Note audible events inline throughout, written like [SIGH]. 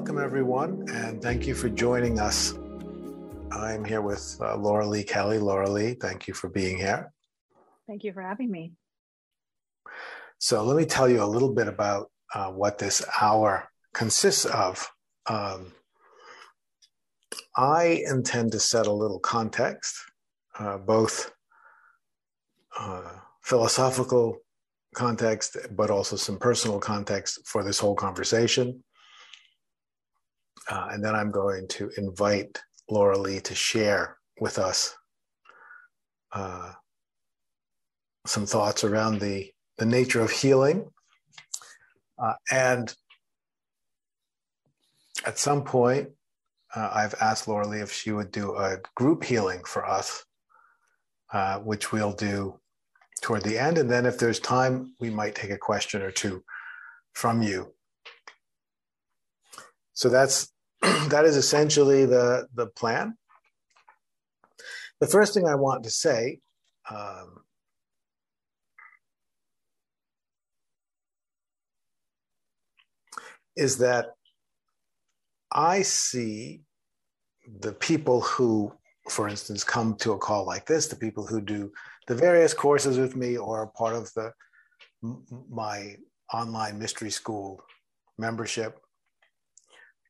welcome everyone, and thank you for joining us. I'm here with uh, Laura Lee Kelly. Laura Lee, thank you for being here. Thank you for having me. So, let me tell you a little bit about uh, what this hour consists of. Um, I intend to set a little context, uh, both uh, philosophical context, but also some personal context for this whole conversation. Uh, and then I'm going to invite Laura Lee to share with us uh, some thoughts around the, the nature of healing. Uh, and at some point, uh, I've asked Laura Lee if she would do a group healing for us, uh, which we'll do toward the end. And then if there's time, we might take a question or two from you. So that's [CLEARS THROAT] that is essentially the the plan. The first thing I want to say um, is that I see the people who, for instance, come to a call like this, the people who do the various courses with me or are part of the my online mystery school membership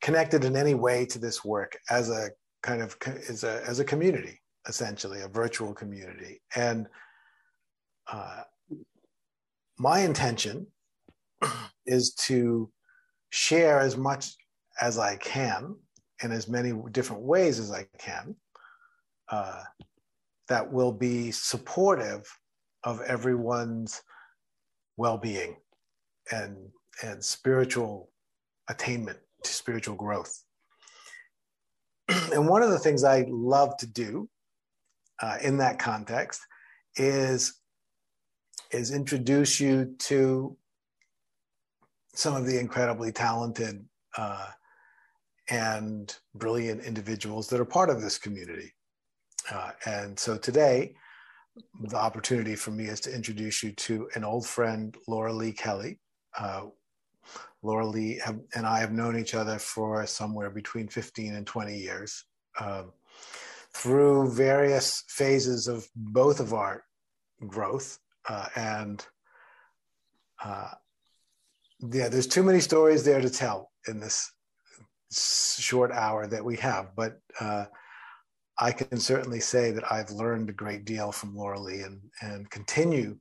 connected in any way to this work as a kind of as a as a community essentially a virtual community. And uh, my intention [CLEARS THROAT] is to share as much as i can in as many different ways as i can uh, that will be supportive of everyone's well-being and and spiritual attainment to spiritual growth. [CLEARS THROAT] and one of the things I love to do uh, in that context is is introduce you to some of the incredibly talented uh, and brilliant individuals that are part of this community. Uh, and so today, the opportunity for me is to introduce you to an old friend, Laura Lee Kelly. Uh, Laura Lee have, and I have known each other for somewhere between 15 and 20 years. Um, through various phases of both of our growth. Uh, and uh, yeah, there's too many stories there to tell in this short hour that we have. But uh, I can certainly say that I've learned a great deal from Laura Lee and, and continue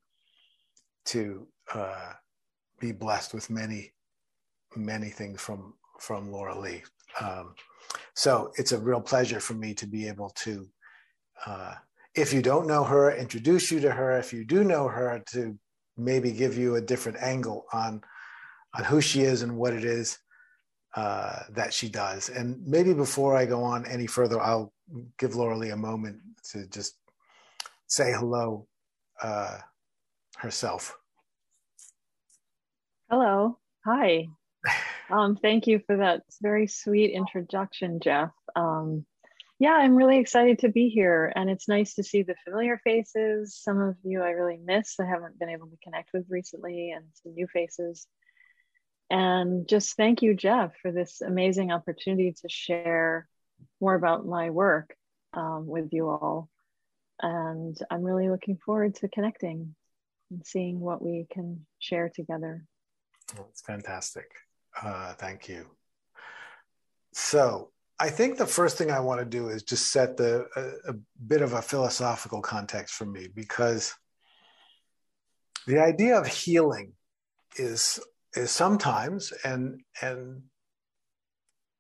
to uh, be blessed with many many things from from Laura Lee. Um, so it's a real pleasure for me to be able to, uh, if you don't know her, introduce you to her. If you do know her, to maybe give you a different angle on on who she is and what it is uh, that she does. And maybe before I go on any further, I'll give Laura Lee a moment to just say hello uh, herself. Hello. Hi. Um, thank you for that very sweet introduction, Jeff. Um, yeah, I'm really excited to be here, and it's nice to see the familiar faces. Some of you I really miss, I haven't been able to connect with recently, and some new faces. And just thank you, Jeff, for this amazing opportunity to share more about my work um, with you all. And I'm really looking forward to connecting and seeing what we can share together. That's fantastic. Uh, thank you. So, I think the first thing I want to do is just set the a, a bit of a philosophical context for me because the idea of healing is is sometimes and and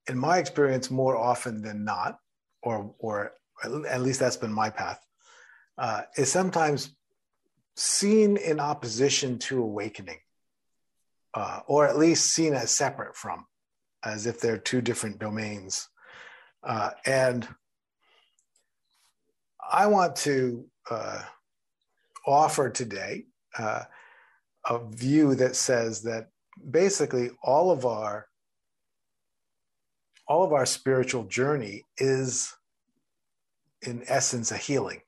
in my experience more often than not or or at least that's been my path uh, is sometimes seen in opposition to awakening uh, or at least seen as separate from, as if they're two different domains. Uh, and I want to uh, offer today uh, a view that says that basically all of our all of our spiritual journey is in essence a healing.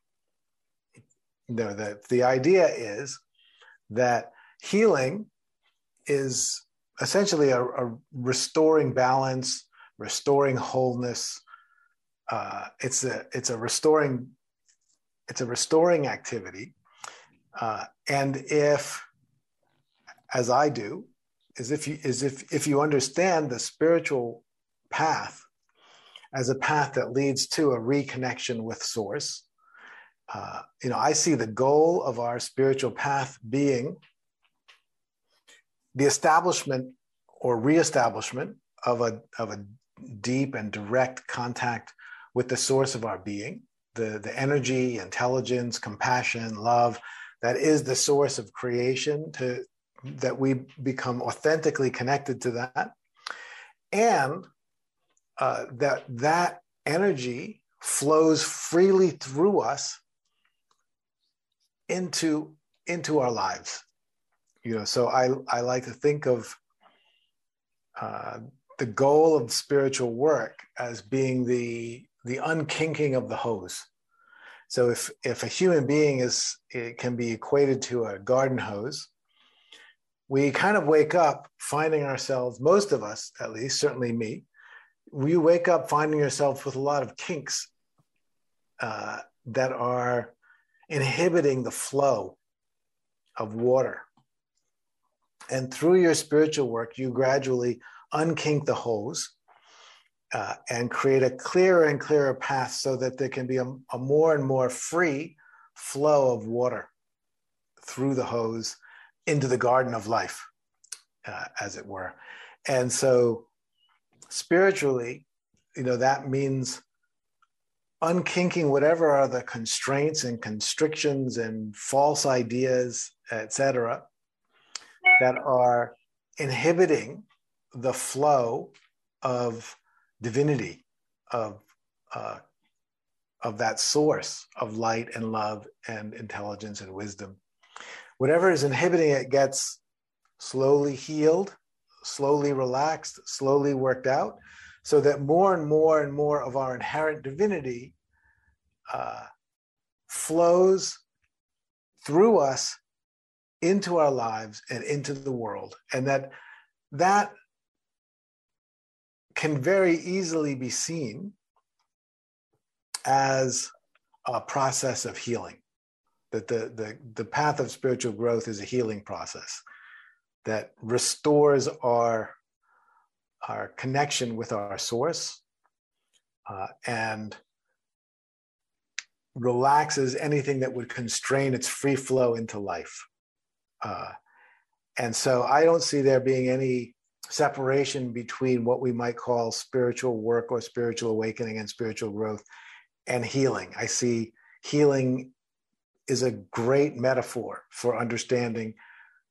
The, the, the idea is that healing is essentially a, a restoring balance, restoring wholeness. Uh, it's a it's a restoring it's a restoring activity, uh, and if, as I do, is if you is if if you understand the spiritual path as a path that leads to a reconnection with source. Uh, you know, I see the goal of our spiritual path being the establishment or reestablishment of a, of a deep and direct contact with the source of our being, the, the energy, intelligence, compassion, love that is the source of creation, to, that we become authentically connected to that. And uh, that that energy flows freely through us into into our lives you know so i i like to think of uh, the goal of spiritual work as being the the unkinking of the hose so if if a human being is it can be equated to a garden hose we kind of wake up finding ourselves most of us at least certainly me we wake up finding yourself with a lot of kinks uh, that are inhibiting the flow of water. And through your spiritual work, you gradually unkink the hose uh, and create a clearer and clearer path so that there can be a, a more and more free flow of water through the hose into the garden of life, uh, as it were. And so spiritually, you know, that means unkinking whatever are the constraints and constrictions and false ideas, etc., that are inhibiting the flow of divinity, of uh, of that source of light and love and intelligence and wisdom. Whatever is inhibiting it gets slowly healed slowly relaxed, slowly worked out, so that more and more and more of our inherent divinity uh, flows through us into our lives and into the world. And that that can very easily be seen as a process of healing. That the, the, the path of spiritual growth is a healing process that restores our, our connection with our source uh, and relaxes anything that would constrain its free flow into life. Uh, and so I don't see there being any separation between what we might call spiritual work or spiritual awakening and spiritual growth and healing. I see healing is a great metaphor for understanding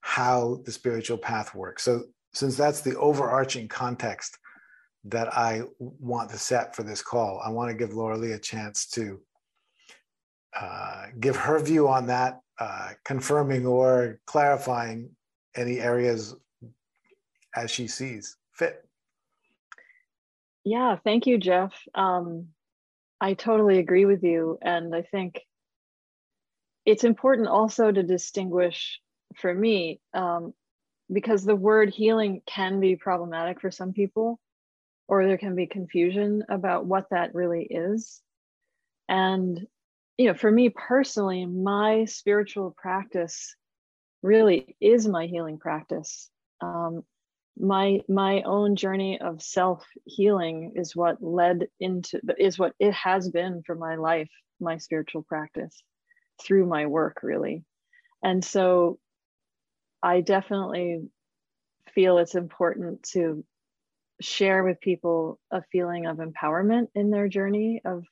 how the spiritual path works. So, since that's the overarching context that I want to set for this call, I want to give Laura Lee a chance to uh, give her view on that, uh, confirming or clarifying any areas as she sees fit. Yeah, thank you, Jeff. Um, I totally agree with you. And I think it's important also to distinguish for me um, because the word healing can be problematic for some people or there can be confusion about what that really is and you know for me personally my spiritual practice really is my healing practice. Um, my my own journey of self healing is what led into is what it has been for my life my spiritual practice through my work really. And so I definitely feel it's important to share with people a feeling of empowerment in their journey of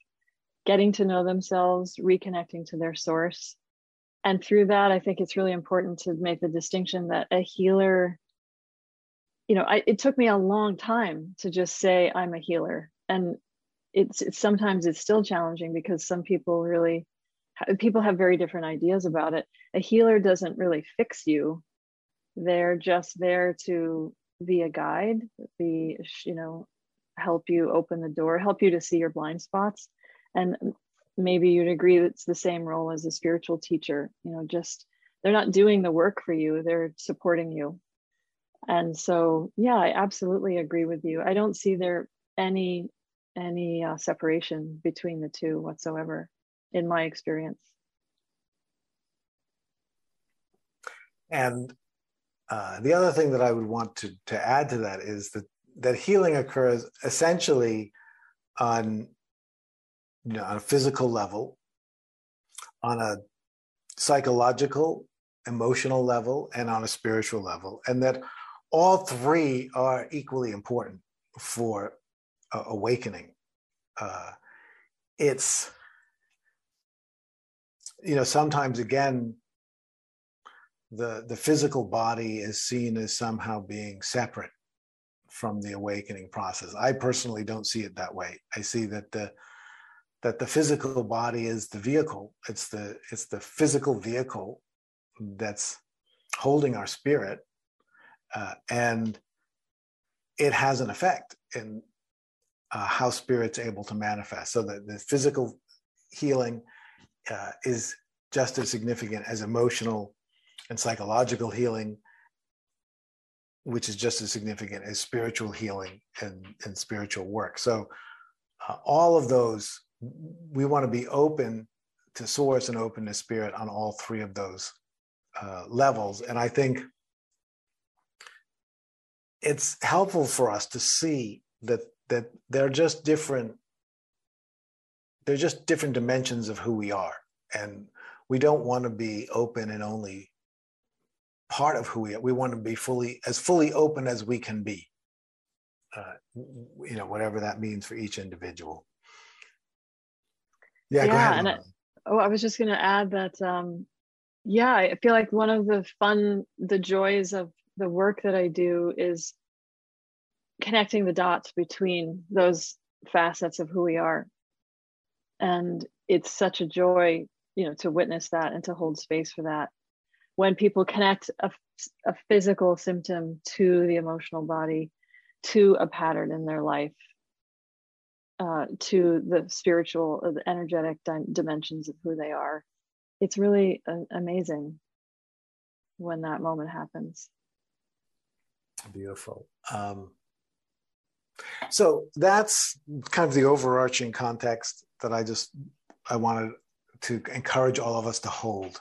getting to know themselves, reconnecting to their source. And through that, I think it's really important to make the distinction that a healer, you know, I, it took me a long time to just say I'm a healer. And it's, it's sometimes it's still challenging because some people really people have very different ideas about it. A healer doesn't really fix you they're just there to be a guide be you know help you open the door help you to see your blind spots and maybe you'd agree it's the same role as a spiritual teacher you know just they're not doing the work for you they're supporting you. And so yeah i absolutely agree with you. I don't see there any any uh, separation between the two whatsoever in my experience. And uh, the other thing that i would want to, to add to that is that that healing occurs essentially on you know on a physical level on a psychological emotional level and on a spiritual level and that all three are equally important for uh, awakening. Uh, it's, you know, sometimes again, the, the physical body is seen as somehow being separate from the awakening process. I personally don't see it that way. I see that the that the physical body is the vehicle. It's the it's the physical vehicle that's holding our spirit uh, and it has an effect in uh, how spirit's able to manifest. So that the physical healing uh, is just as significant as emotional and psychological healing, which is just as significant as spiritual healing and, and spiritual work. So uh, all of those, we want to be open to source and open to spirit on all three of those uh, levels. And I think it's helpful for us to see that that they're just different they're just different dimensions of who we are. And we don't want to be open and only part of who we are. We want to be fully as fully open as we can be uh, you know whatever that means for each individual yeah, yeah and I, oh i was just going to add that um yeah i feel like one of the fun the joys of the work that I do is connecting the dots between those facets of who we are. And it's such a joy, you know, to witness that and to hold space for that. When people connect a, a physical symptom to the emotional body, to a pattern in their life, uh, to the spiritual, the energetic di- dimensions of who they are, it's really uh, amazing when that moment happens. Beautiful. Um, so that's kind of the overarching context that I just I wanted to encourage all of us to hold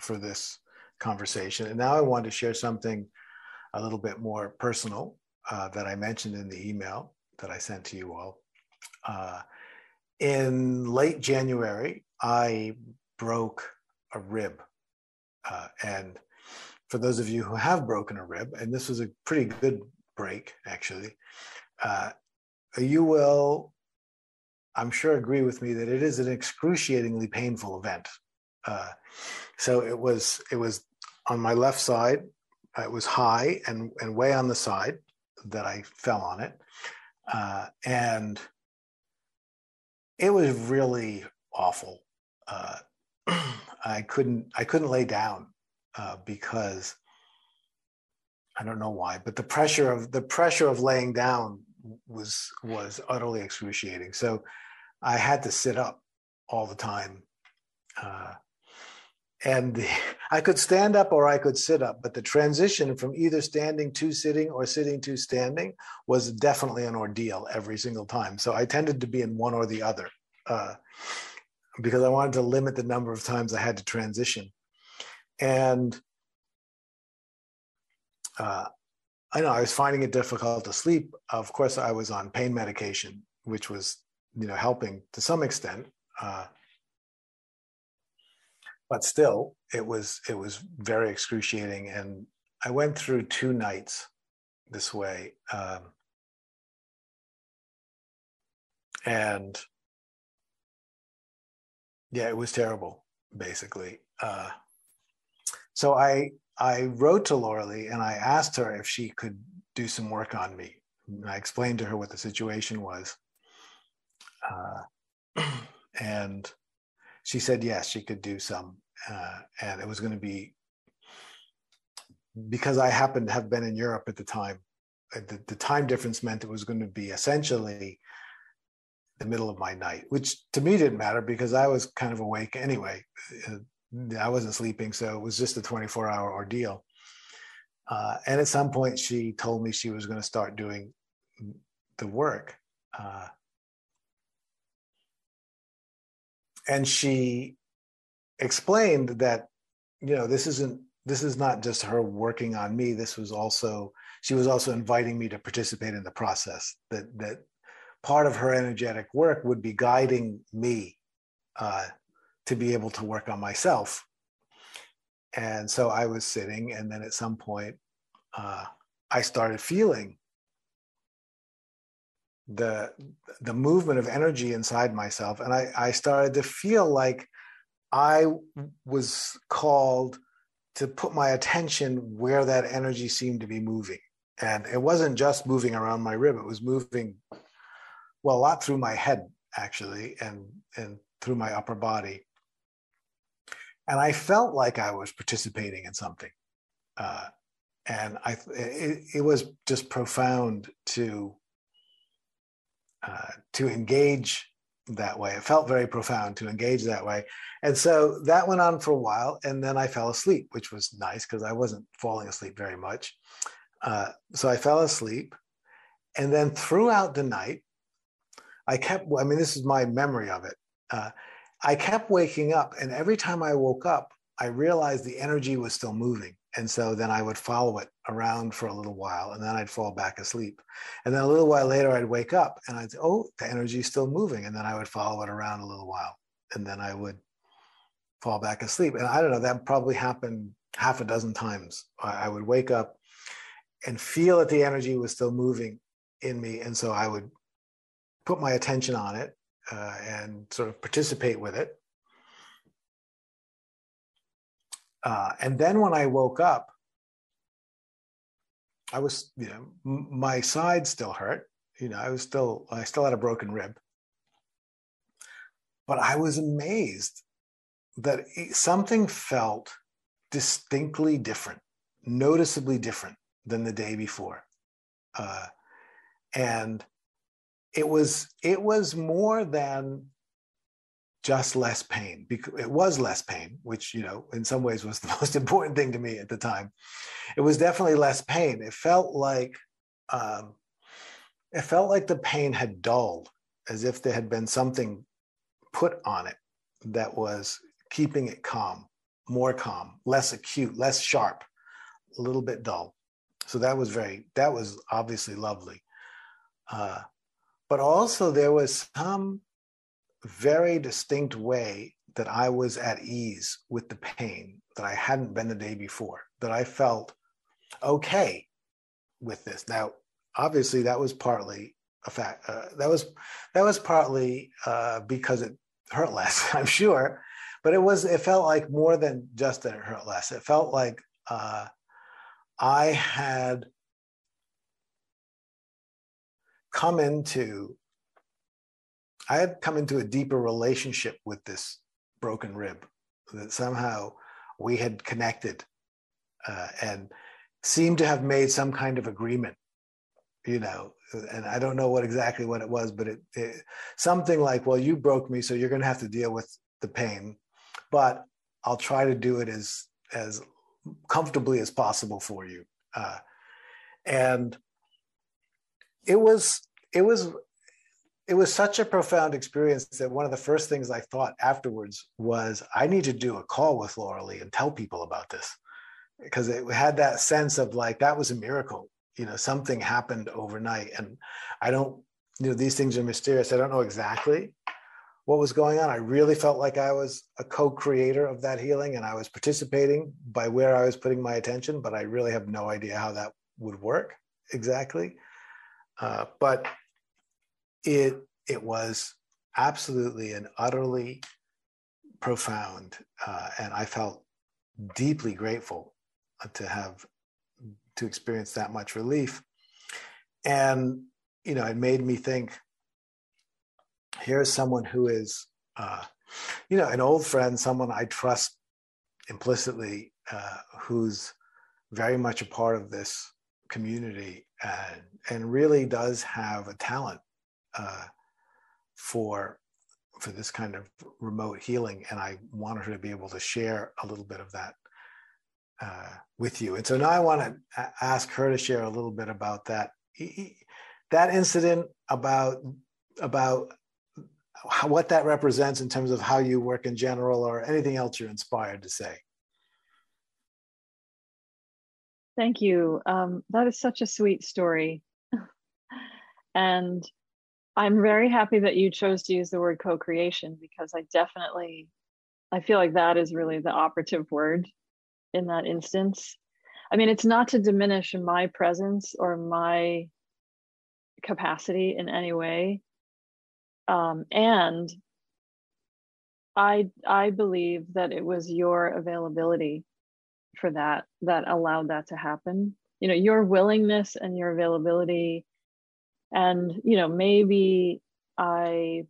for this conversation. And now I want to share something a little bit more personal uh, that I mentioned in the email that I sent to you all. Uh, in late January, I broke a rib, uh, and for those of you who have broken a rib, and this was a pretty good break, actually, uh, you will, I'm sure, agree with me that it is an excruciatingly painful event. Uh, so it was, it was on my left side. It was high and, and way on the side that I fell on it. Uh, and it was really awful. Uh, [CLEARS THROAT] I couldn't I couldn't lay down uh, because I don't know why, but the pressure of the pressure of laying down was was utterly excruciating. So I had to sit up all the time, uh, and the, [LAUGHS] I could stand up or I could sit up. But the transition from either standing to sitting or sitting to standing was definitely an ordeal every single time. So I tended to be in one or the other uh, because I wanted to limit the number of times I had to transition. And uh, I know I was finding it difficult to sleep. Of course, I was on pain medication, which was, you know, helping to some extent. Uh, but still, it was it was very excruciating, and I went through two nights this way, um, and yeah, it was terrible, basically. Uh, so I I wrote to Laura Lee and I asked her if she could do some work on me. And I explained to her what the situation was. Uh, [CLEARS THROAT] and she said yes, she could do some. Uh, and it was going to be because I happened to have been in Europe at the time. Uh, the, the time difference meant it was going to be essentially the middle of my night, which to me didn't matter because I was kind of awake anyway. Uh, I wasn't sleeping, so it was just a 24 hour ordeal. Uh, and at some point, she told me she was going to start doing the work. Uh, and she explained that, you know, this isn't, this is not just her working on me. This was also, she was also inviting me to participate in the process. That that part of her energetic work would be guiding me uh, to be able to work on myself and so I was sitting, and then at some point, uh, I started feeling the the movement of energy inside myself, and I, I started to feel like I was called to put my attention where that energy seemed to be moving, and it wasn't just moving around my rib; it was moving well a lot through my head actually, and and through my upper body. And I felt like I was participating in something, uh, and I it, it, was just profound to uh, to engage that way. It felt very profound to engage that way, and so that went on for a while, and then I fell asleep, which was nice because I wasn't falling asleep very much. Uh, so I fell asleep, and then throughout the night, I kept. I mean, this is my memory of it. Uh, I kept waking up, and every time I woke up, I realized the energy was still moving. And so then I would follow it around for a little while, and then I'd fall back asleep. And then a little while later, I'd wake up and I'd say, Oh, the energy is still moving. And then I would follow it around a little while, and then I would fall back asleep. And I don't know, that probably happened half a dozen times. I would wake up and feel that the energy was still moving in me. And so I would put my attention on it uh, and sort of participate with it. Uh, and then when I woke up, I was, you know, m- my side still hurt. You know, I was still, I still had a broken rib. But I was amazed that something felt distinctly different, noticeably different than the day before. Uh, and it was it was more than just less pain because it was less pain which you know in some ways was the [LAUGHS] most important thing to me at the time. It was definitely less pain. It felt like um, it felt like the pain had dulled as if there had been something put on it that was keeping it calm more calm less acute less sharp a little bit dull. So that was very that was obviously lovely. Uh, but also there was some very distinct way that I was at ease with the pain that I hadn't been the day before, that I felt okay with this. Now, obviously, that was partly a fact. Uh, that was that was partly uh, because it hurt less, [LAUGHS] I'm sure, but it was it felt like more than just that it hurt less. It felt like uh, I had come into I had come into a deeper relationship with this broken rib that somehow we had connected uh, and seemed to have made some kind of agreement you know and i don't know what exactly what it was but it, it something like well you broke me so you're going to have to deal with the pain but i'll try to do it as as comfortably as possible for you. Uh, and it was it was it was such a profound experience that one of the first things I thought afterwards was I need to do a call with Laura Lee and tell people about this. Because it had that sense of like that was a miracle. You know something happened overnight and I don't you know these things are mysterious. I don't know exactly what was going on. I really felt like I was a co-creator of that healing and I was participating by where I was putting my attention but I really have no idea how that would work exactly. Uh, but it it was absolutely and utterly profound, uh, and I felt deeply grateful to have to experience that much relief. And you know, it made me think. Here's someone who is, uh, you know, an old friend, someone I trust implicitly, uh, who's very much a part of this community and, and really does have a talent uh, for for this kind of remote healing, and I wanted her to be able to share a little bit of that uh, with you. And so now I want to ask her to share a little bit about that that incident about about how, what that represents in terms of how you work in general or anything else you're inspired to say. Thank you. Um, that is such a sweet story. [LAUGHS] and I'm very happy that you chose to use the word co-creation because I definitely I feel like that is really the operative word in that instance. I mean, it's not to diminish my presence or my capacity in any way. Um, and I I believe that it was your availability for that that allowed that to happen. You know, your willingness and your availability and you know maybe i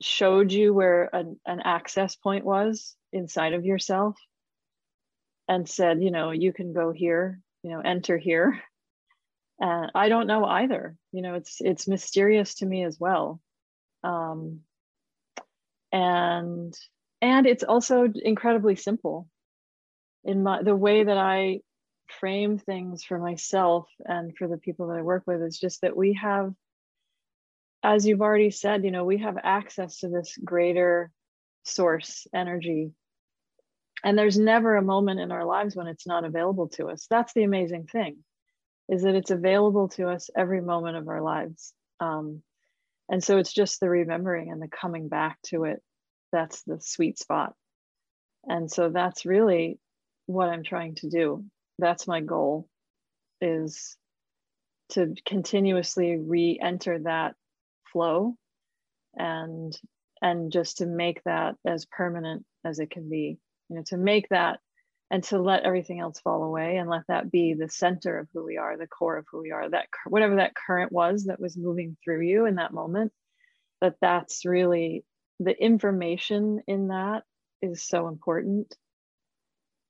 showed you where an, an access point was inside of yourself and said you know you can go here you know enter here. And i don't know either. You know it's it's mysterious to me as well. Um and and it's also incredibly simple in my the way that i frame things for myself and for the people that I work with is just that we have, as you've already said, you know, we have access to this greater source energy. And there's never a moment in our lives when it's not available to us. That's the amazing thing, is that it's available to us every moment of our lives. Um, and so it's just the remembering and the coming back to it that's the sweet spot. And so that's really what I'm trying to do that's my goal is to continuously re-enter that flow and and just to make that as permanent as it can be. You know to make that and to let everything else fall away and let that be the center of who we are the core of who we are that whatever that current was that was moving through you in that moment that that's really the information in that is so important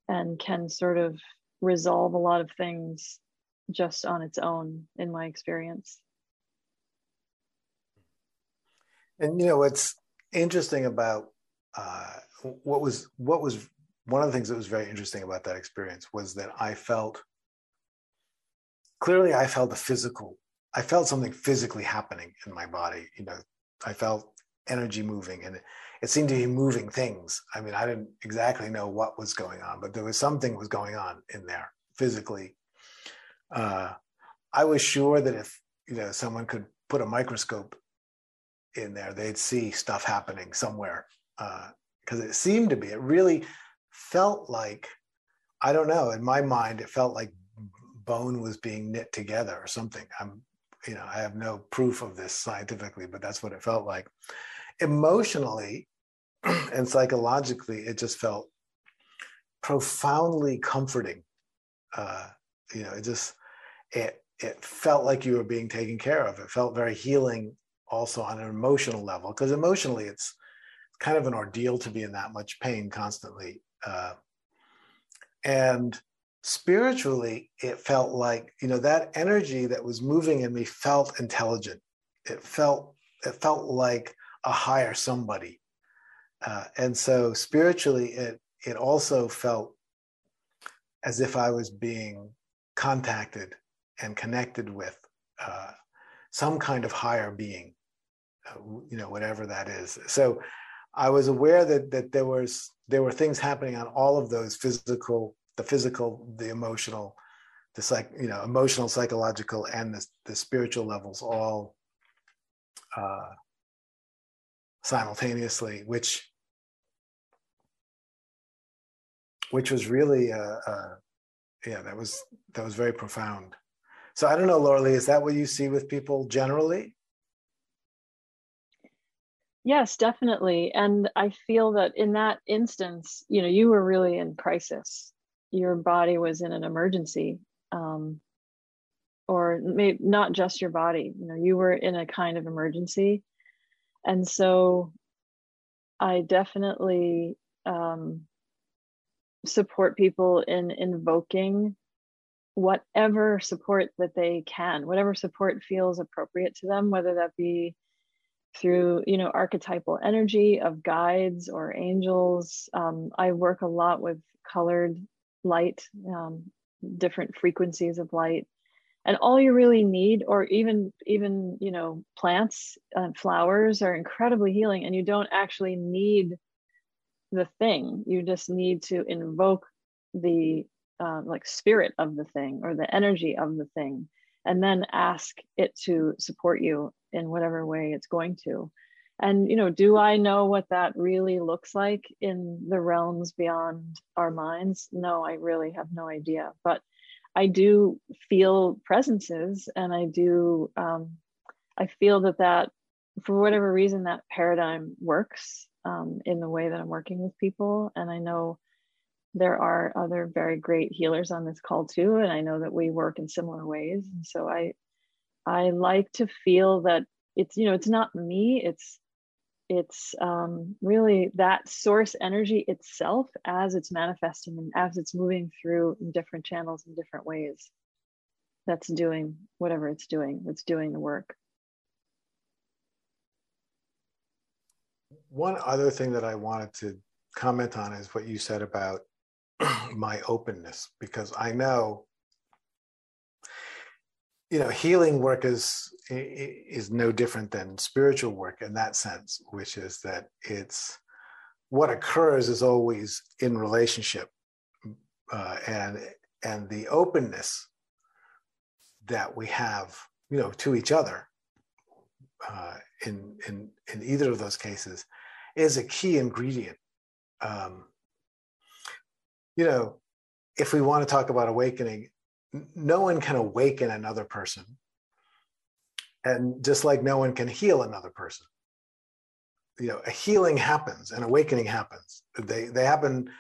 and can sort of resolve a lot of things just on its own in my experience. And you know what's interesting about uh, what was what was one of the things that was very interesting about that experience was that i felt clearly i felt a physical i felt something physically happening in my body you know. I felt energy moving and it seemed to be moving things. I mean, I didn't exactly know what was going on, but there was something was going on in there physically. Uh, I was sure that if you know someone could put a microscope in there, they'd see stuff happening somewhere because uh, it seemed to be. It really felt like I don't know. In my mind, it felt like bone was being knit together or something. I'm you know I have no proof of this scientifically, but that's what it felt like. Emotionally, [CLEARS THROAT] and psychologically, it just felt profoundly comforting. Uh, you know, it just it it felt like you were being taken care of. It felt very healing, also on an emotional level, because emotionally, it's kind of an ordeal to be in that much pain constantly. Uh, and spiritually, it felt like you know that energy that was moving in me felt intelligent. It felt it felt like a higher somebody uh, and so spiritually, it it also felt as if I was being contacted and connected with uh, some kind of higher being, uh, you know, whatever that is. So I was aware that that there was there were things happening on all of those physical, the physical, the emotional, the psych, you know, emotional, psychological, and the the spiritual levels all uh, simultaneously, which which was really, uh, uh, yeah, that was that was very profound. So I don't know, Laura Lee, is that what you see with people generally? Yes, definitely. And I feel that in that instance, you know, you were really in crisis. Your body was in an emergency. Um, or maybe not just your body, you know, you were in a kind of emergency. And so I definitely um, support people in invoking whatever support that they can, whatever support feels appropriate to them, whether that be through you know archetypal energy of guides or angels. Um, I work a lot with colored light, um, different frequencies of light. And all you really need, or even even you know, plants and flowers are incredibly healing, and you don't actually need the thing. You just need to invoke the uh, like spirit of the thing or the energy of the thing, and then ask it to support you in whatever way it's going to. And you know do i know what that really looks like in the realms beyond our minds? No i really have no idea. But i do feel presences and i do um, i feel that that for whatever reason that paradigm works um, in the way that i'm working with people. And i know there are other very great healers on this call too and i know that we work in similar ways. And so i i like to feel that it's you know it's not me it's it's um, really that source energy itself as it's manifesting and as it's moving through in different channels in different ways that's doing whatever it's doing it's doing the work one other thing that i wanted to comment on is what you said about [CLEARS THROAT] my openness because i know you know healing work is is no different than spiritual work in that sense which is that it's what occurs is always in relationship uh, and and the openness that we have you know to each other uh, in in in either of those cases is a key ingredient. Um, you know if we want to talk about awakening no one can awaken another person. And just like no one can heal another person. You know a healing happens an awakening happens. They they happen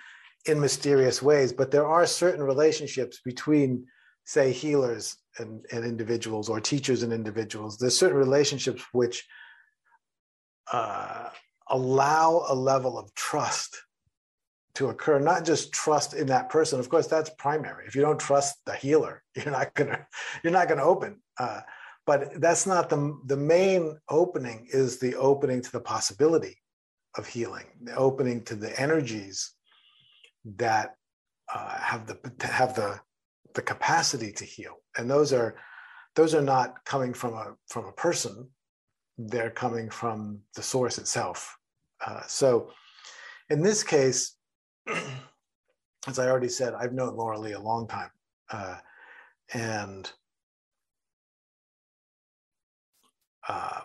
in mysterious ways but there are certain relationships between say healers and, and individuals or teachers and individuals. There's certain relationships which uh, allow a level of trust to occur not just trust in that person. Of course that's primary. If you don't trust the healer [LAUGHS] you're not gonna you're not gonna open uh, but that's not the the main opening is the opening to the possibility of healing the opening to the energies that uh, have the have the the capacity to heal. And those are those are not coming from a from a person they're coming from the source itself uh, so in this case [CLEARS THROAT] as I already said, I've known Laura Lee a long time. Uh, and uh,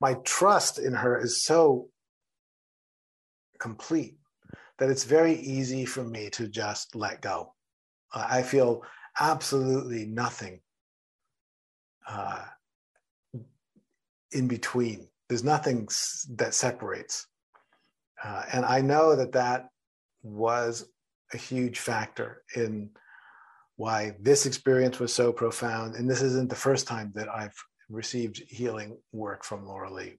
my trust in her is so complete that it's very easy for me to just let go. I feel absolutely nothing uh, in between there's nothing that separates. Uh, and I know that that was a huge factor in why this experience was so profound. And this isn't the first time that I've received healing work from Laura Lee.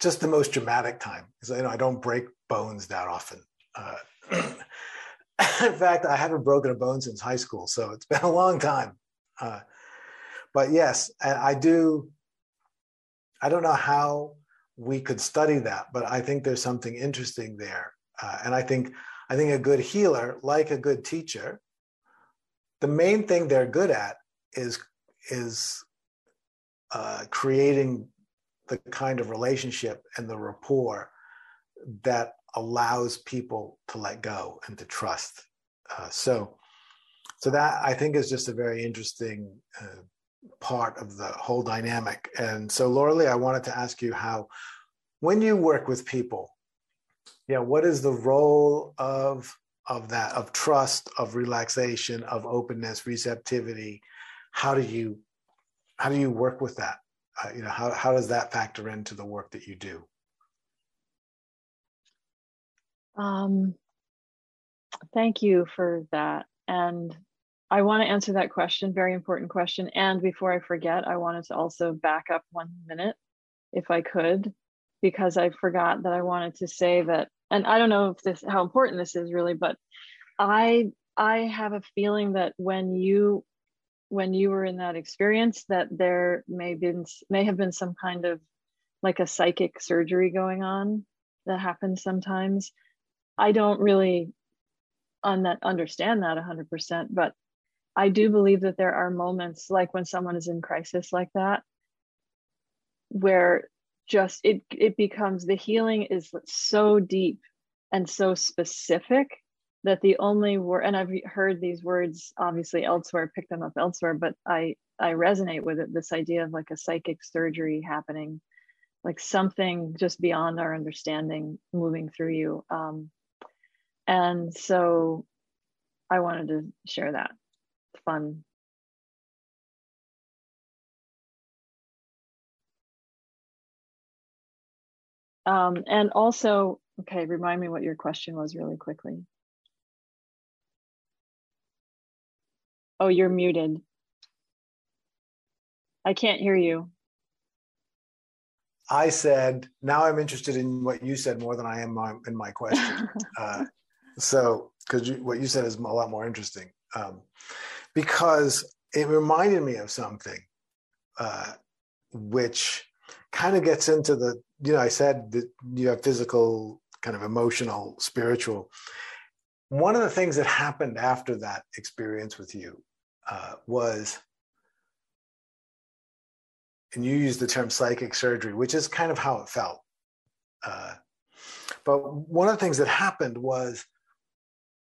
Just the most dramatic time because you know, I don't break bones that often. Uh, [CLEARS THROAT] in fact, I haven't broken a bone since high school, so it's been a long time. Uh, but yes, I do. I don't know how we could study that, but I think there's something interesting there. Uh, and I think I think a good healer, like a good teacher, the main thing they're good at is is uh, creating the kind of relationship and the rapport that allows people to let go and to trust. Uh, so, so that I think is just a very interesting uh, part of the whole dynamic. And so, Laura Lee, I wanted to ask you how, when you work with people, yeah, what is the role of of that of trust, of relaxation, of openness, receptivity? How do you how do you work with that? Uh, you know, how how does that factor into the work that you do? Um, thank you for that. And I want to answer that question, very important question. And before I forget, I wanted to also back up one minute, if I could, because I forgot that I wanted to say that, and I don't know if this how important this is really, but I I have a feeling that when you when you were in that experience, that there may been may have been some kind of like a psychic surgery going on that happens sometimes I don't really un- understand that 100%, but I do believe that there are moments like when someone is in crisis like that, where just it it becomes the healing is so deep and so specific that the only word and i've heard these words obviously elsewhere pick them up elsewhere but i i resonate with it this idea of like a psychic surgery happening like something just beyond our understanding moving through you. Um, and so i wanted to share that fun um, and also okay remind me what your question was really quickly oh you're muted i can't hear you I said, now I'm interested in what you said more than I am my, in my question. [LAUGHS] uh, so, because what you said is a lot more interesting. Um, because it reminded me of something uh, which kind of gets into the, you know, I said that you have physical, kind of emotional, spiritual. One of the things that happened after that experience with you uh, was and you used the term psychic surgery, which is kind of how it felt. Uh, but one of the things that happened was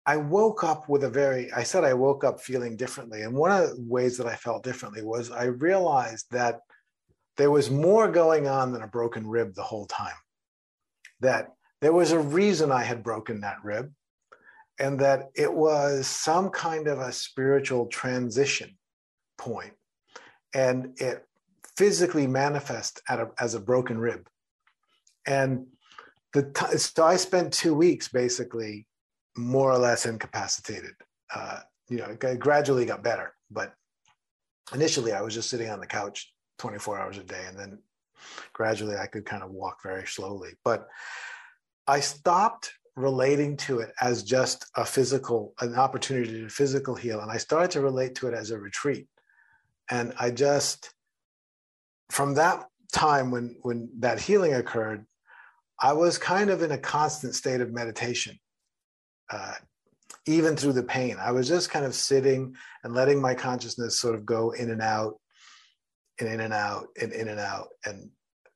I woke up with a very, I said I woke up feeling differently. And one of the ways that I felt differently was I realized that there was more going on than a broken rib the whole time. That there was a reason I had broken that rib, and that it was some kind of a spiritual transition point. And it physically manifest a, as a broken rib. And the t- so I spent two weeks basically more or less incapacitated. Uh, you know, it gradually got better, but initially I was just sitting on the couch 24 hours a day, and then gradually I could kind of walk very slowly. But I stopped relating to it as just a physical, an opportunity to physical heal, and I started to relate to it as a retreat. And I just from that time when when that healing occurred, I was kind of in a constant state of meditation, uh, even through the pain. I was just kind of sitting and letting my consciousness sort of go in and out, and in and out, and in and out. And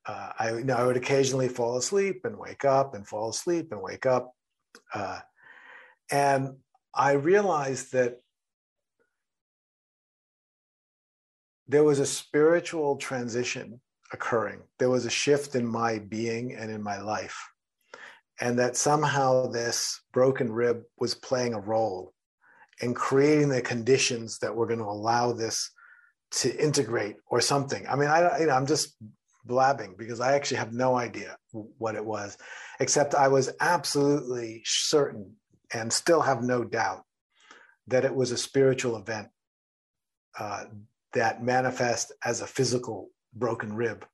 uh, I, you know, I would occasionally fall asleep and wake up, and fall asleep and wake up. Uh, and I realized that there was a spiritual transition occurring. There was a shift in my being and in my life. And that somehow this broken rib was playing a role in creating the conditions that were going to allow this to integrate or something. I mean, I, you know, I'm just blabbing because I actually have no idea what it was, except I was absolutely certain and still have no doubt that it was a spiritual event uh, that manifest as a physical broken rib.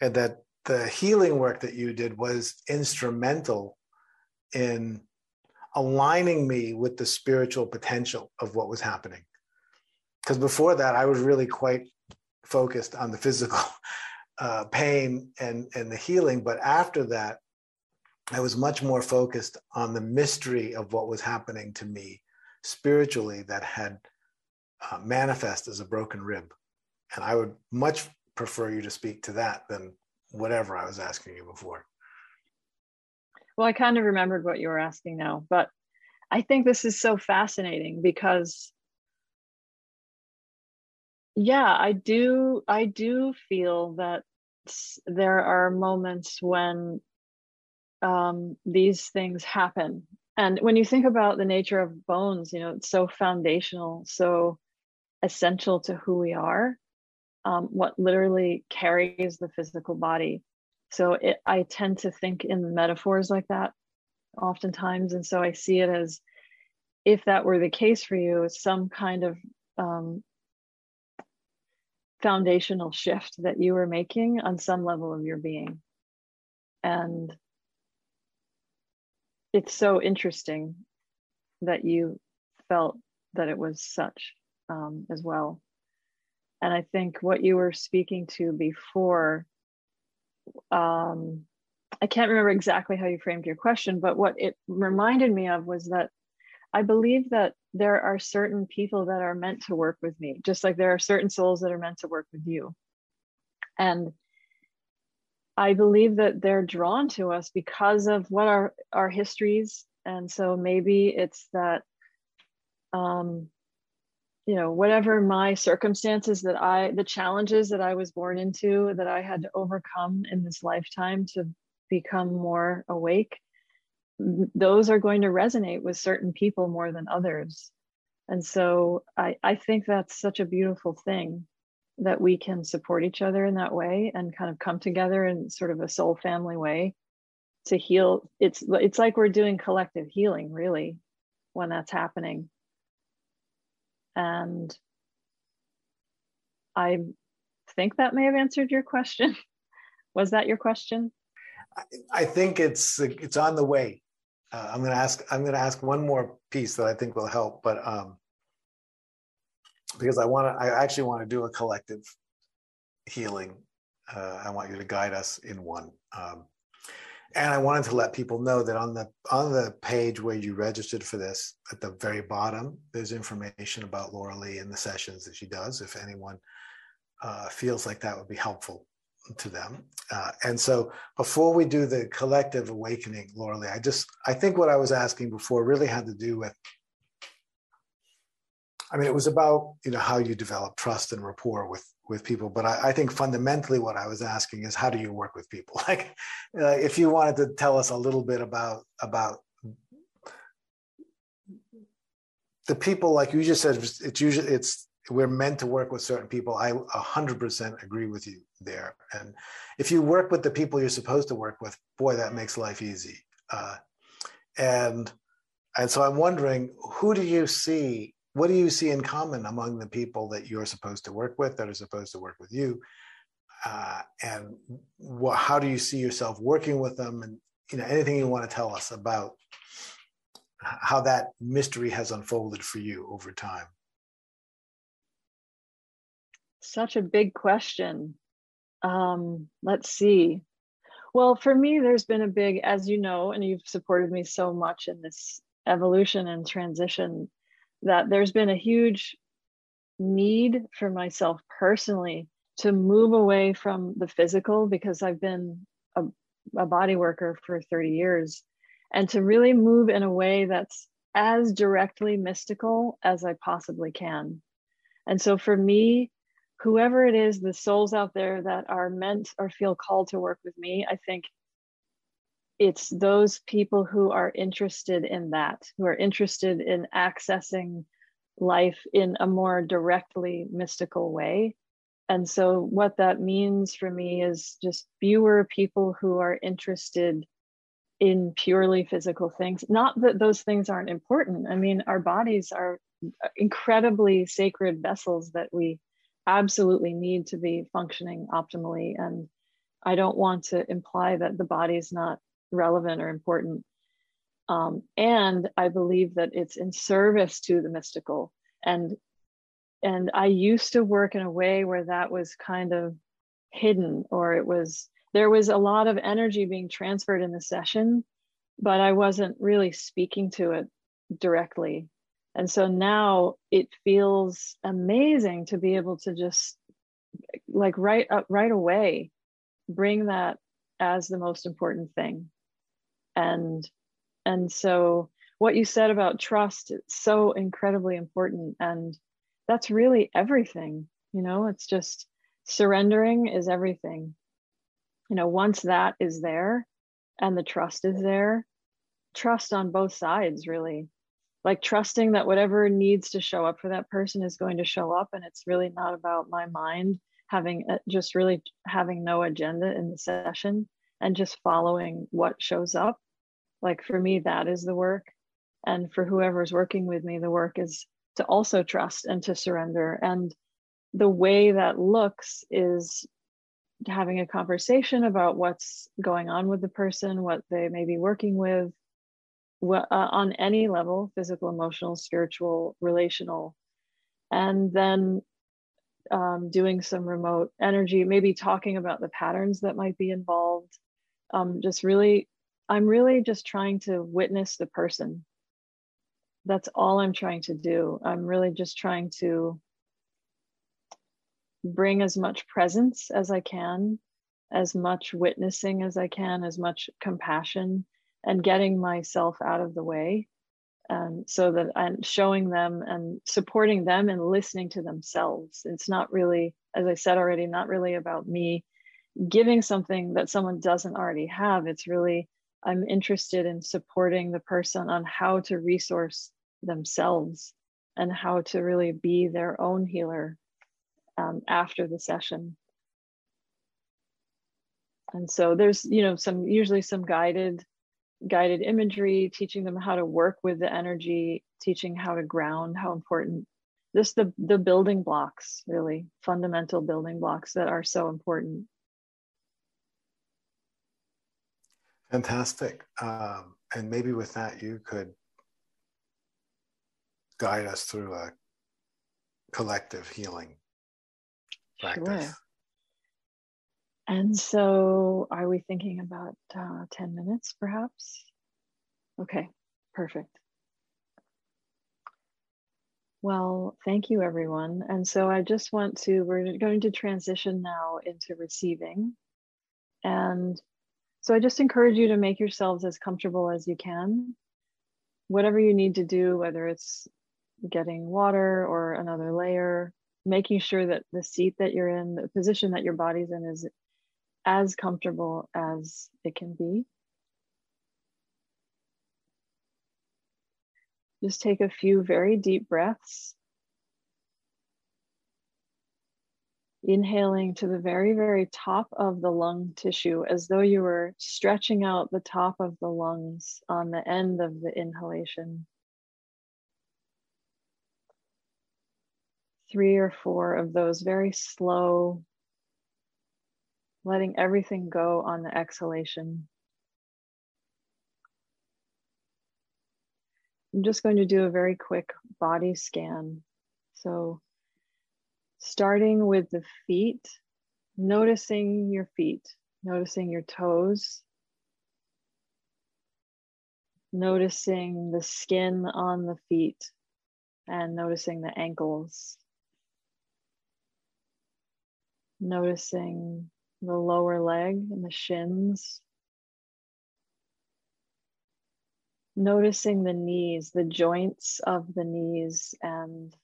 And that the healing work that you did was instrumental in aligning me with the spiritual potential of what was happening. Because before that, I was really quite focused on the physical [LAUGHS] uh, pain and, and the healing. But after that, I was much more focused on the mystery of what was happening to me spiritually that had uh, manifest as a broken rib. And I would much prefer you to speak to that than whatever I was asking you before. Well, I kind of remembered what you were asking now, but I think this is so fascinating because yeah, I do I do feel that there are moments when um, these things happen. And when you think about the nature of bones, you know, it's so foundational, so essential to who we are, um, what literally carries the physical body. So it, I tend to think in metaphors like that oftentimes. And so I see it as if that were the case for you, some kind of um, foundational shift that you were making on some level of your being. And it's so interesting that you felt that it was such um, as well. And I think what you were speaking to before, um, I can't remember exactly how you framed your question, but what it reminded me of was that I believe that there are certain people that are meant to work with me, just like there are certain souls that are meant to work with you. And I believe that they're drawn to us because of what our, our histories. And so maybe it's that, um, you know, whatever my circumstances that I, the challenges that I was born into, that I had to overcome in this lifetime to become more awake, those are going to resonate with certain people more than others. And so I, I think that's such a beautiful thing that we can support each other in that way and kind of come together in sort of a soul family way to heal. It's it's like we're doing collective healing, really, when that's happening. And I think that may have answered your question. [LAUGHS] Was that your question? I think it's it's on the way. Uh, I'm going to ask. I'm going to ask one more piece that I think will help, but um, because I want to. I actually want to do a collective healing. Uh, I want you to guide us in one. Um, and I wanted to let people know that on the on the page where you registered for this, at the very bottom, there's information about Laura Lee and the sessions that she does. If anyone uh, feels like that would be helpful to them. Uh, and so before we do the collective awakening, Laura Lee, I just, I think what I was asking before really had to do with, I mean, it was about, you know, how you develop trust and rapport with, with people. But I, I think fundamentally what I was asking is how do you work with people? [LAUGHS] Like uh, if you wanted to tell us a little bit about, about the people, like you just said, it's usually, it's we're meant to work with certain people. I 100% agree with you there. And if you work with the people you're supposed to work with, boy, that makes life easy. Uh, and and so I'm wondering, who do you see? What do you see in common among the people that you're supposed to work with, that are supposed to work with you? Uh, and what, how do you see yourself working with them? And you know, anything you want to tell us about how that mystery has unfolded for you over time? Such a big question. Um, let's see. Well, for me, there's been a big, as you know, and you've supported me so much in this evolution and transition, that there's been a huge need for myself personally to move away from the physical because I've been a, a body worker for 30 years and to really move in a way that's as directly mystical as I possibly can. And so for me, whoever it is, the souls out there that are meant or feel called to work with me, I think it's those people who are interested in that, who are interested in accessing life in a more directly mystical way. And so, what that means for me is just fewer people who are interested in purely physical things. Not that those things aren't important. I mean, our bodies are incredibly sacred vessels that we absolutely need to be functioning optimally. And I don't want to imply that the body is not relevant or important. Um, and I believe that it's in service to the mystical. And and I used to work in a way where that was kind of hidden, or it was there was a lot of energy being transferred in the session, but I wasn't really speaking to it directly. And so now it feels amazing to be able to just like right up right away bring that as the most important thing. And and so what you said about trust it's so incredibly important. And that's really everything you know it's just surrendering is everything. You know once that is there and the trust is there trust on both sides really. Like trusting that whatever needs to show up for that person is going to show up and it's really not about my mind having uh, just really having no agenda in the session and just following what shows up like for me that is the work and for whoever's working with me the work is to also trust and to surrender and the way that looks is having a conversation about what's going on with the person what they may be working with uh, on any level physical, emotional, spiritual, relational. And then um, doing some remote energy, maybe talking about the patterns that might be involved, um, just really, I'm really just trying to witness the person. That's all I'm trying to do. I'm really just trying to bring as much presence as I can, as much witnessing as I can, as much compassion, and getting myself out of the way. Um, so that I'm showing them and supporting them and listening to themselves. It's not really, as I said already, not really about me giving something that someone doesn't already have. It's really, I'm interested in supporting the person on how to resource themselves and how to really be their own healer um, after the session. And so there's, you know, some usually some guided guided imagery, teaching them how to work with the energy, teaching how to ground, how important this the the building blocks, really fundamental building blocks that are so important. Fantastic. Um, and maybe with that, you could guide us through a collective healing practice. Sure. And so, are we thinking about uh, 10 minutes perhaps? Okay, perfect. Well, thank you, everyone. And so, I just want to, we're going to transition now into receiving. And so, I just encourage you to make yourselves as comfortable as you can. Whatever you need to do, whether it's getting water or another layer, making sure that the seat that you're in, the position that your body's in, is as comfortable as it can be. Just take a few very deep breaths. Inhaling to the very, very top of the lung tissue as though you were stretching out the top of the lungs on the end of the inhalation. Three or four of those very slow, letting everything go on the exhalation. I'm just going to do a very quick body scan. So, starting with the feet, noticing your feet, noticing your toes, noticing the skin on the feet, and noticing the ankles. Noticing the lower leg and the shins. Noticing the knees, the joints of the knees, and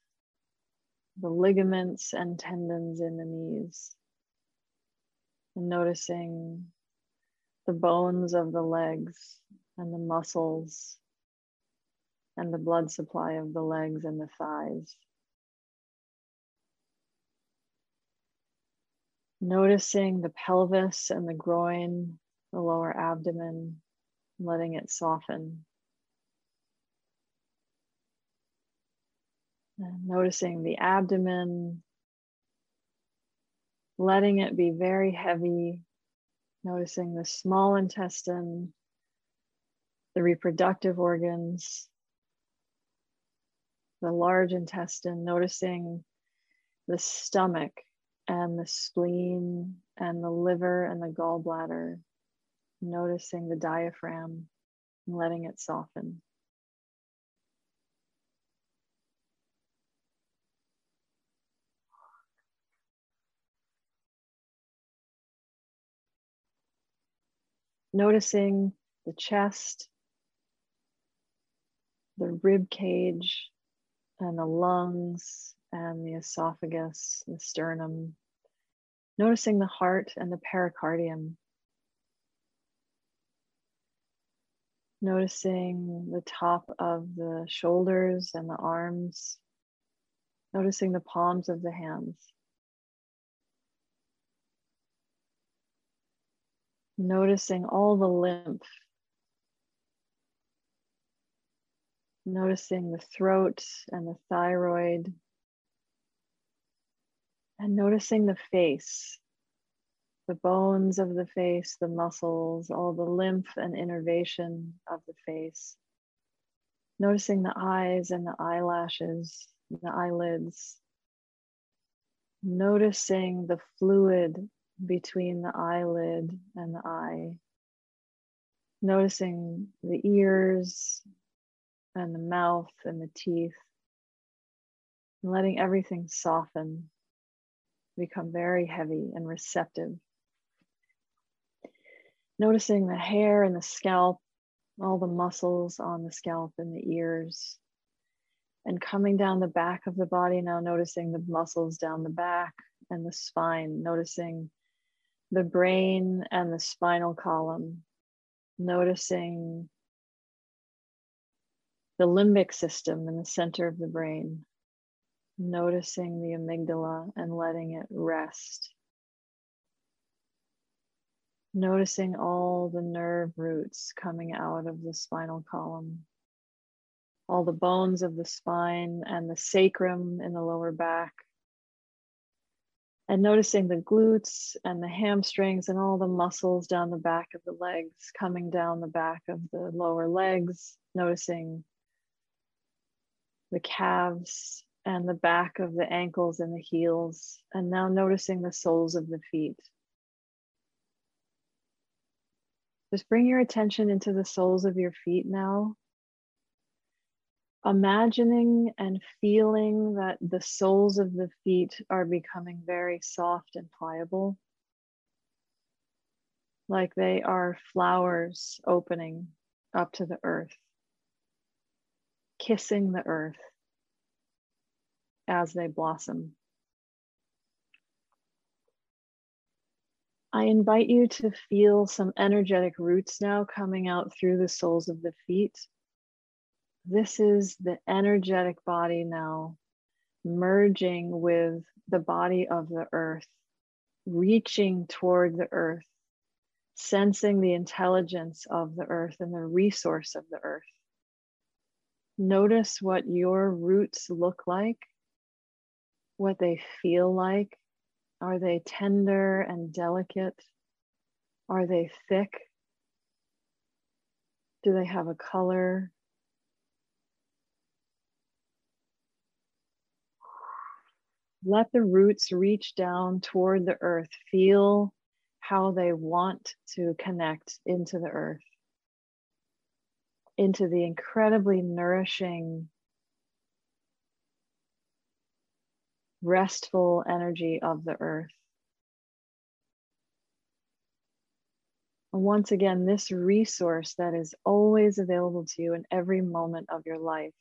the ligaments and tendons in the knees. And noticing the bones of the legs and the muscles and the blood supply of the legs and the thighs. Noticing the pelvis and the groin, the lower abdomen, letting it soften. And noticing the abdomen, letting it be very heavy. Noticing the small intestine, the reproductive organs, the large intestine, noticing the stomach and the spleen and the liver and the gallbladder, noticing the diaphragm and letting it soften. Noticing the chest, the rib cage, and the lungs and the esophagus, the sternum, noticing the heart and the pericardium. Noticing the top of the shoulders and the arms, noticing the palms of the hands. Noticing all the lymph noticing the throat and the thyroid, and noticing the face, the bones of the face, the muscles, all the lymph and innervation of the face. Noticing the eyes and the eyelashes, the eyelids. Noticing the fluid between the eyelid and the eye, Noticing the ears and the mouth and the teeth, and letting everything soften, become very heavy and receptive. Noticing the hair and the scalp, all the muscles on the scalp and the ears, and coming down the back of the body now, noticing the muscles down the back and the spine, noticing the brain and the spinal column, noticing the limbic system in the center of the brain, noticing the amygdala and letting it rest. Noticing all the nerve roots coming out of the spinal column, all the bones of the spine and the sacrum in the lower back, and noticing the glutes and the hamstrings and all the muscles down the back of the legs coming down the back of the lower legs, noticing the calves and the back of the ankles and the heels, and now noticing the soles of the feet. Just bring your attention into the soles of your feet now imagining and feeling that the soles of the feet are becoming very soft and pliable, like they are flowers opening up to the earth, kissing the earth as they blossom. I invite you to feel some energetic roots now coming out through the soles of the feet this is the energetic body now merging with the body of the earth, reaching toward the earth, sensing the intelligence of the earth and the resource of the earth. Notice what your roots look like, what they feel like. Are they tender and delicate? Are they thick? Do they have a color? Let the roots reach down toward the earth. Feel how they want to connect into the earth, into the incredibly nourishing, restful energy of the earth. Once again, this resource that is always available to you in every moment of your life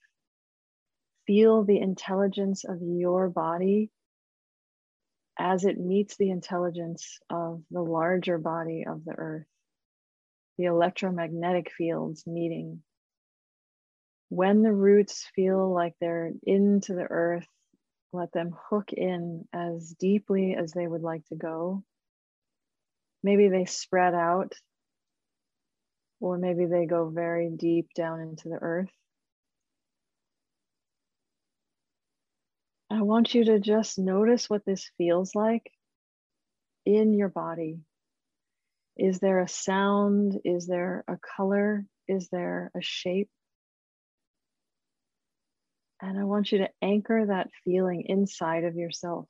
feel the intelligence of your body as it meets the intelligence of the larger body of the earth, the electromagnetic fields meeting. When the roots feel like they're into the earth, let them hook in as deeply as they would like to go. Maybe they spread out, or maybe they go very deep down into the earth. I want you to just notice what this feels like in your body. Is there a sound? Is there a color? Is there a shape? And I want you to anchor that feeling inside of yourself,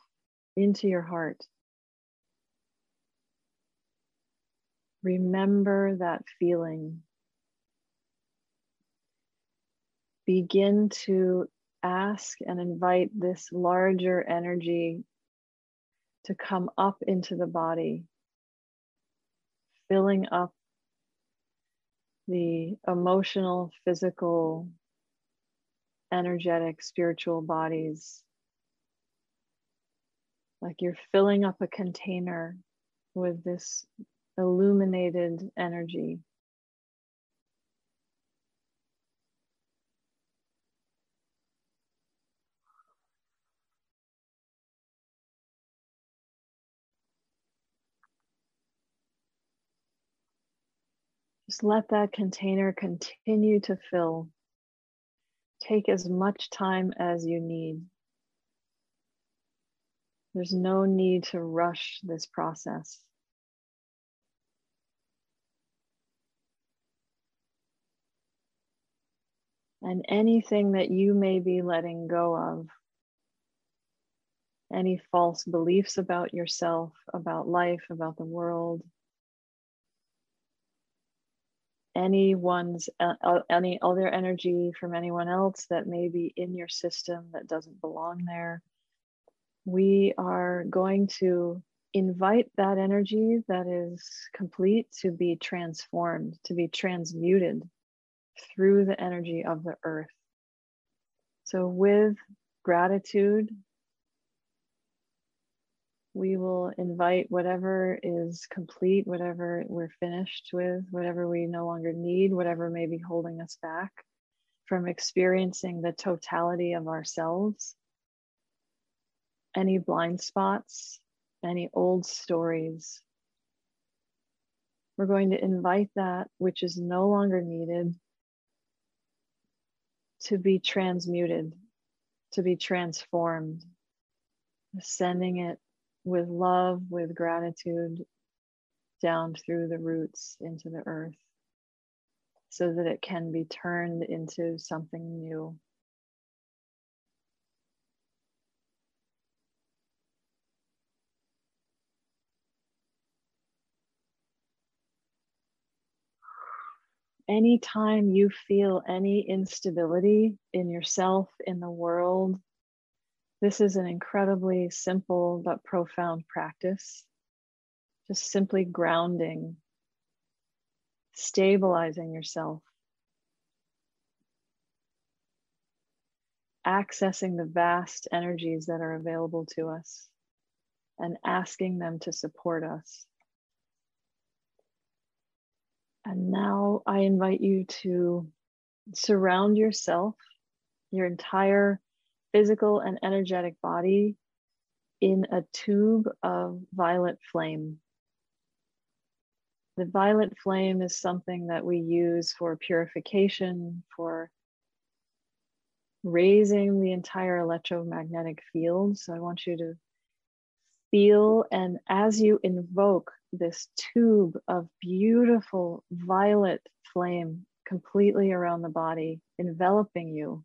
into your heart. Remember that feeling. Begin to ask and invite this larger energy to come up into the body, filling up the emotional, physical, energetic, spiritual bodies. Like you're filling up a container with this illuminated energy. Just let that container continue to fill. Take as much time as you need. There's no need to rush this process. And anything that you may be letting go of, any false beliefs about yourself, about life, about the world, anyone's uh, any other energy from anyone else that may be in your system that doesn't belong there. We are going to invite that energy that is complete to be transformed to be transmuted through the energy of the earth. So with gratitude we will invite whatever is complete, whatever we're finished with, whatever we no longer need, whatever may be holding us back from experiencing the totality of ourselves. Any blind spots, any old stories. We're going to invite that which is no longer needed to be transmuted, to be transformed, sending it with love, with gratitude down through the roots into the earth so that it can be turned into something new. Anytime you feel any instability in yourself, in the world, this is an incredibly simple but profound practice. Just simply grounding, stabilizing yourself, accessing the vast energies that are available to us, and asking them to support us. And now I invite you to surround yourself, your entire physical and energetic body in a tube of violet flame. The violet flame is something that we use for purification, for raising the entire electromagnetic field. So I want you to feel, and as you invoke this tube of beautiful violet flame completely around the body, enveloping you,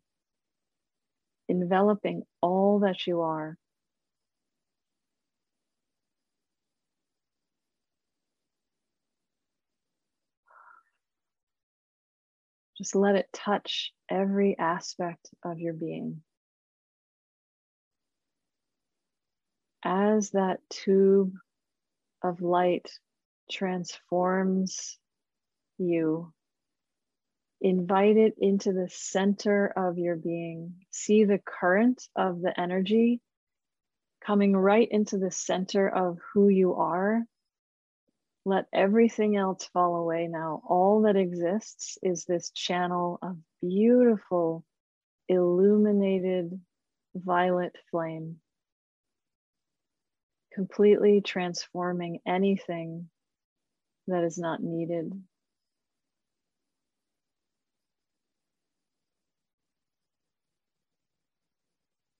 enveloping all that you are. Just let it touch every aspect of your being. As that tube of light transforms you invite it into the center of your being. See the current of the energy coming right into the center of who you are. Let everything else fall away now. All that exists is this channel of beautiful, illuminated violet flame, completely transforming anything that is not needed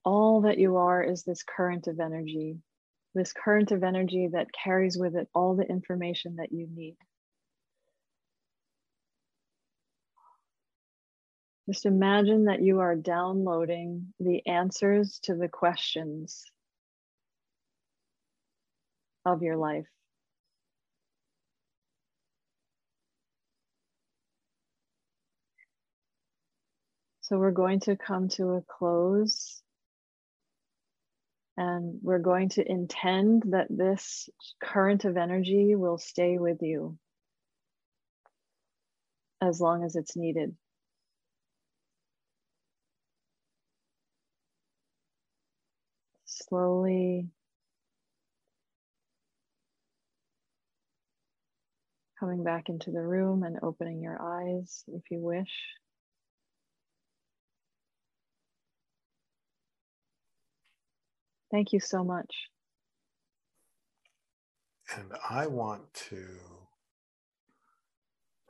all that you are is this current of energy, this current of energy that carries with it all the information that you need. Just imagine that you are downloading the answers to the questions of your life. So we're going to come to a close and we're going to intend that this current of energy will stay with you as long as it's needed. Slowly coming back into the room and opening your eyes if you wish. Thank you so much. And I want to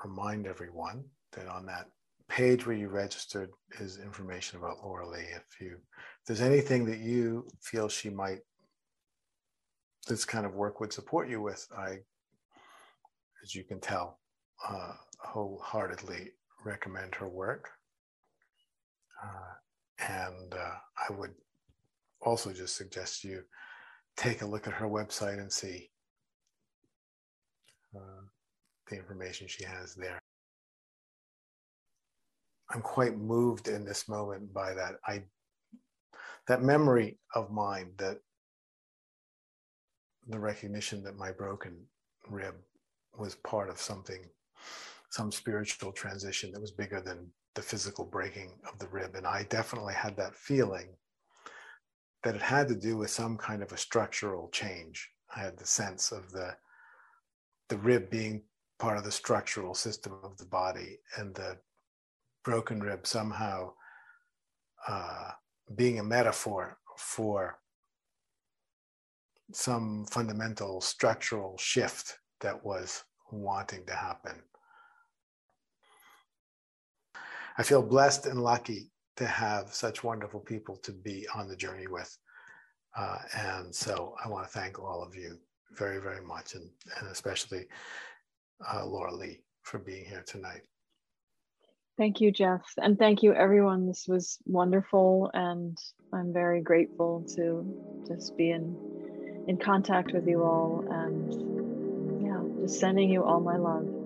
remind everyone that on that page where you registered is information about Laura Lee. If you if there's anything that you feel she might this kind of work would support you with, I, as you can tell, uh, wholeheartedly recommend her work. Uh, and uh, I would also just suggest you take a look at her website and see uh, the information she has there. I'm quite moved in this moment by that I that memory of mine that the recognition that my broken rib was part of something some spiritual transition that was bigger than the physical breaking of the rib and I definitely had that feeling that it had to do with some kind of a structural change I had the sense of the the rib being part of the structural system of the body and the broken rib somehow uh, being a metaphor for some fundamental structural shift that was wanting to happen. I feel blessed and lucky to have such wonderful people to be on the journey with. Uh, and so I want to thank all of you very, very much, and, and especially uh, Laura Lee for being here tonight. Thank you, Jeff. And thank you, everyone. This was wonderful. And I'm very grateful to just be in, in contact with you all. And yeah, just sending you all my love.